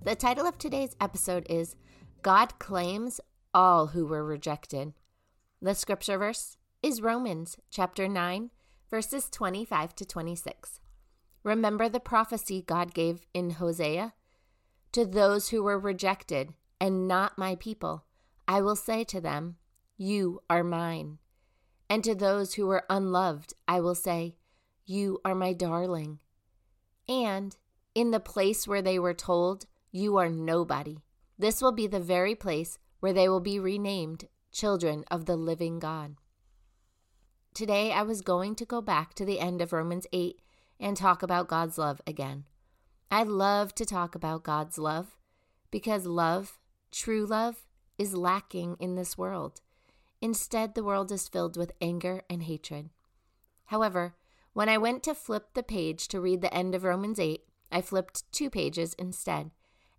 The title of today's episode is God Claims All Who Were Rejected. The scripture verse is Romans chapter 9, verses 25 to 26. Remember the prophecy God gave in Hosea? To those who were rejected and not my people, I will say to them, You are mine. And to those who were unloved, I will say, You are my darling. And in the place where they were told, you are nobody. This will be the very place where they will be renamed children of the living God. Today, I was going to go back to the end of Romans 8 and talk about God's love again. I love to talk about God's love because love, true love, is lacking in this world. Instead, the world is filled with anger and hatred. However, when I went to flip the page to read the end of Romans 8, I flipped two pages instead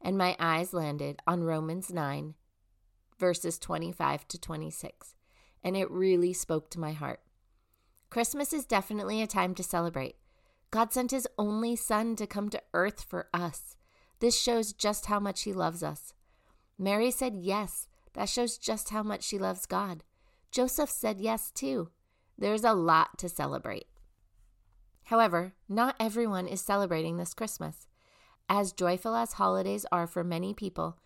and my eyes landed on Romans 9, verses 25 to 26, and it really spoke to my heart. Christmas is definitely a time to celebrate. God sent his only Son to come to earth for us. This shows just how much he loves us. Mary said yes. That shows just how much she loves God. Joseph said yes too. There's a lot to celebrate. However, not everyone is celebrating this Christmas. As joyful as holidays are for many people,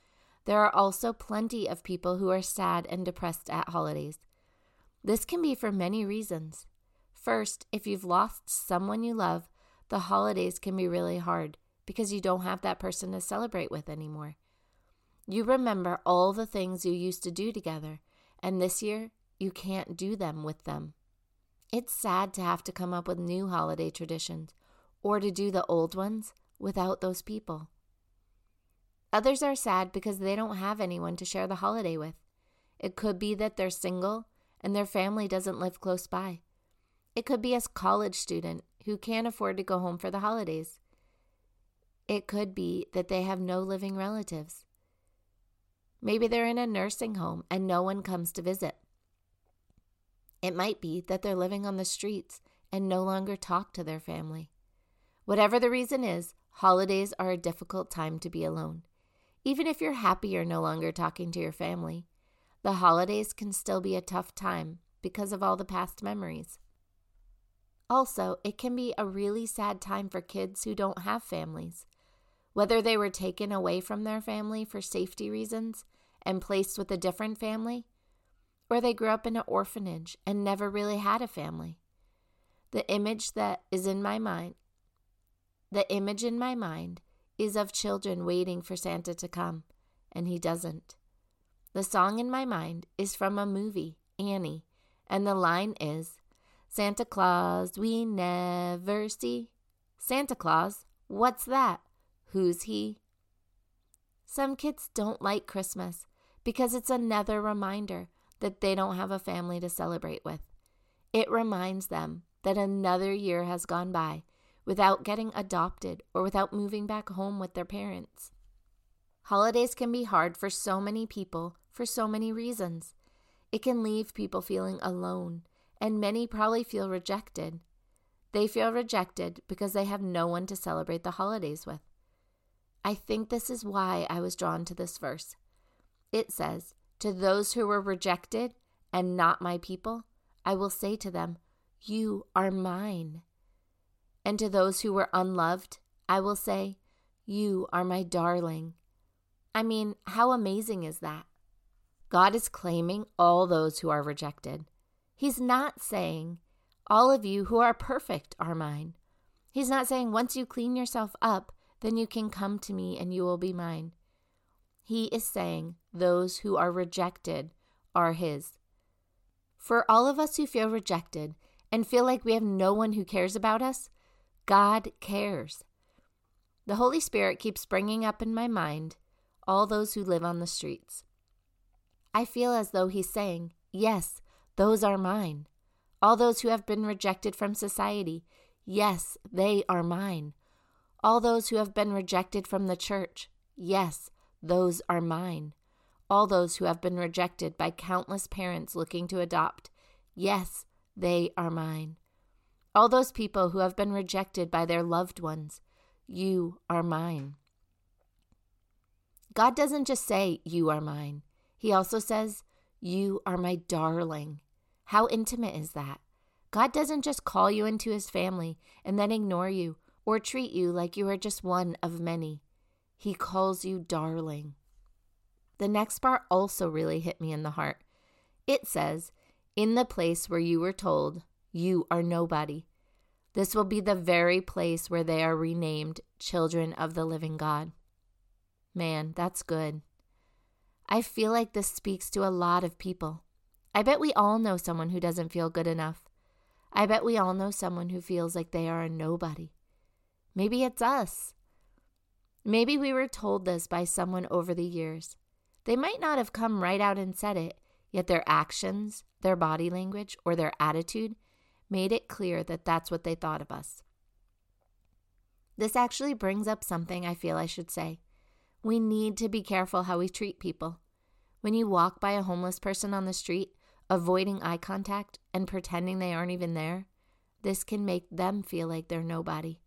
there are also plenty of people who are sad and depressed at holidays. This can be for many reasons. First, if you've lost someone you love, the holidays can be really hard because you don't have that person to celebrate with anymore. You remember all the things you used to do together, and this year you can't do them with them. It's sad to have to come up with new holiday traditions or to do the old ones without those people. Others are sad because they don't have anyone to share the holiday with. It could be that they're single and their family doesn't live close by. It could be a college student who can't afford to go home for the holidays. It could be that they have no living relatives. Maybe they're in a nursing home and no one comes to visit. It might be that they're living on the streets and no longer talk to their family. Whatever the reason is, Holidays are a difficult time to be alone. Even if you're happy you're no longer talking to your family, the holidays can still be a tough time because of all the past memories. Also, it can be a really sad time for kids who don't have families. Whether they were taken away from their family for safety reasons and placed with a different family, or they grew up in an orphanage and never really had a family. The image that is in my mind the image in my mind is of children waiting for Santa to come, and he doesn't. The song in my mind is from a movie, Annie, and the line is Santa Claus we never see. Santa Claus, what's that? Who's he? Some kids don't like Christmas because it's another reminder that they don't have a family to celebrate with. It reminds them that another year has gone by without getting adopted or without moving back home with their parents. Holidays can be hard for so many people for so many reasons. It can leave people feeling alone, and many probably feel rejected. They feel rejected because they have no one to celebrate the holidays with. I think this is why I was drawn to this verse. It says, To those who were rejected and not my people, I will say to them, You are mine. And to those who were unloved, I will say, You are my darling. I mean, how amazing is that? God is claiming all those who are rejected. He's not saying, All of you who are perfect are mine. He's not saying, Once you clean yourself up, then you can come to me and you will be mine. He is saying, Those who are rejected are His. For all of us who feel rejected and feel like we have no one who cares about us, God cares. The Holy Spirit keeps bringing up in my mind all those who live on the streets. I feel as though He's saying, Yes, those are mine. All those who have been rejected from society, yes, they are mine. All those who have been rejected from the church, yes, those are mine. All those who have been rejected by countless parents looking to adopt, yes, they are mine. All those people who have been rejected by their loved ones, you are mine. God doesn't just say, You are mine. He also says, You are my darling. How intimate is that? God doesn't just call you into his family and then ignore you or treat you like you are just one of many. He calls you darling. The next part also really hit me in the heart. It says, In the place where you were told, You are nobody. This will be the very place where they are renamed children of the living God. Man, that's good. I feel like this speaks to a lot of people. I bet we all know someone who doesn't feel good enough. I bet we all know someone who feels like they are a nobody. Maybe it's us. Maybe we were told this by someone over the years. They might not have come right out and said it, yet their actions, their body language, or their attitude made it clear that that's what they thought of us. This actually brings up something I feel I should say. We need to be careful how we treat people. When you walk by a homeless person on the street, avoiding eye contact and pretending they aren't even there, this can make them feel like they're nobody.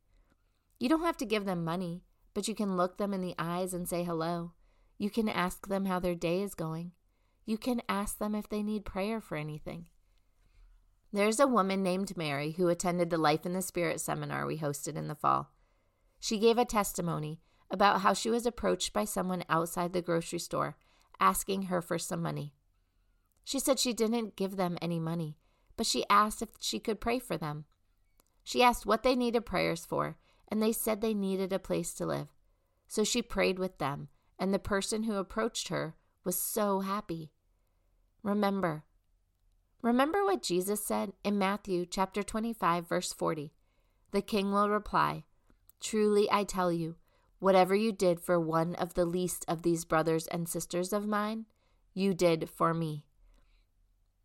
You don't have to give them money, but you can look them in the eyes and say hello. You can ask them how their day is going. You can ask them if they need prayer for anything. There's a woman named Mary who attended the Life in the Spirit seminar we hosted in the fall. She gave a testimony about how she was approached by someone outside the grocery store asking her for some money. She said she didn't give them any money, but she asked if she could pray for them. She asked what they needed prayers for, and they said they needed a place to live. So she prayed with them, and the person who approached her was so happy. Remember, remember what Jesus said in Matthew chapter 25 verse 40. The king will reply, Truly I tell you, whatever you did for one of the least of these brothers and sisters of mine, you did for me.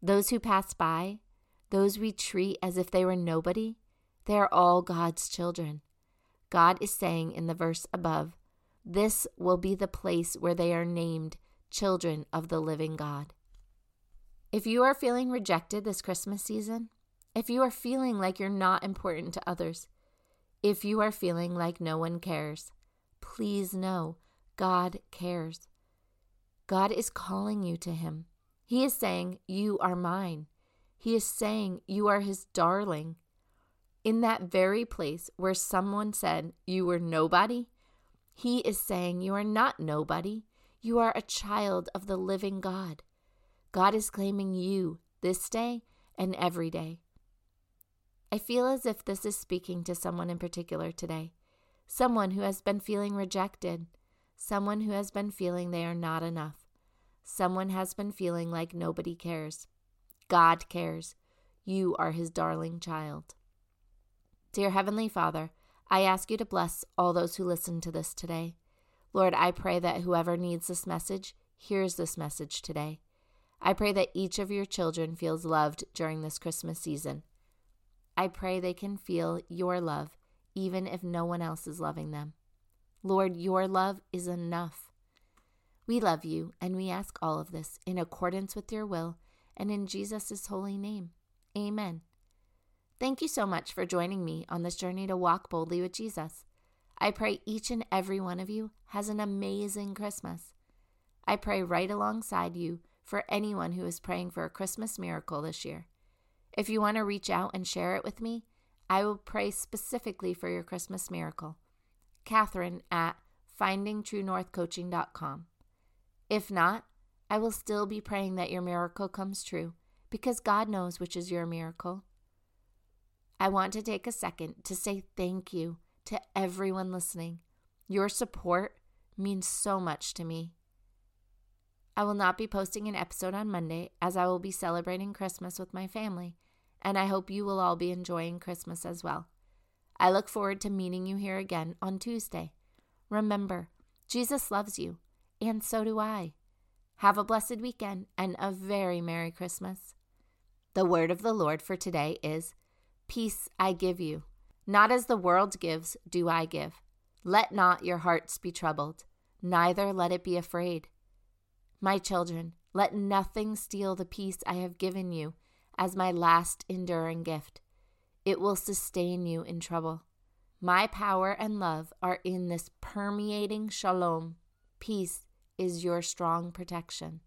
Those who pass by, those we treat as if they were nobody, they are all God's children. God is saying in the verse above, this will be the place where they are named children of the living God. If you are feeling rejected this Christmas season, if you are feeling like you're not important to others, if you are feeling like no one cares, please know God cares. God is calling you to Him. He is saying, You are mine. He is saying, You are His darling. In that very place where someone said you were nobody, He is saying, You are not nobody. You are a child of the living God. God is claiming you this day and every day. I feel as if this is speaking to someone in particular today someone who has been feeling rejected, someone who has been feeling they are not enough, someone has been feeling like nobody cares. God cares. You are his darling child. Dear Heavenly Father, I ask you to bless all those who listen to this today. Lord, I pray that whoever needs this message hears this message today. I pray that each of your children feels loved during this Christmas season. I pray they can feel your love even if no one else is loving them. Lord, your love is enough. We love you, and we ask all of this in accordance with your will and in Jesus' holy name. Amen. Thank you so much for joining me on this journey to walk boldly with Jesus. I pray each and every one of you has an amazing Christmas. I pray right alongside you for anyone who is praying for a Christmas miracle this year. If you want to reach out and share it with me, I will pray specifically for your Christmas miracle. Katherine at findingtruenorthcoaching.com. If not, I will still be praying that your miracle comes true because God knows which is your miracle. I want to take a second to say thank you to everyone listening. Your support means so much to me. I will not be posting an episode on Monday as I will be celebrating Christmas with my family and I hope you will all be enjoying Christmas as well. I look forward to meeting you here again on Tuesday Remember, Jesus loves you, and so do I. Have a blessed weekend and a very Merry Christmas. The word of the Lord for today is Peace I give you. Not as the world gives, do I give. Let not your hearts be troubled, neither let it be afraid. My children, let nothing steal the peace I have given you as my last enduring gift. It will sustain you in trouble. My power and love are in this permeating shalom. Peace is your strong protection.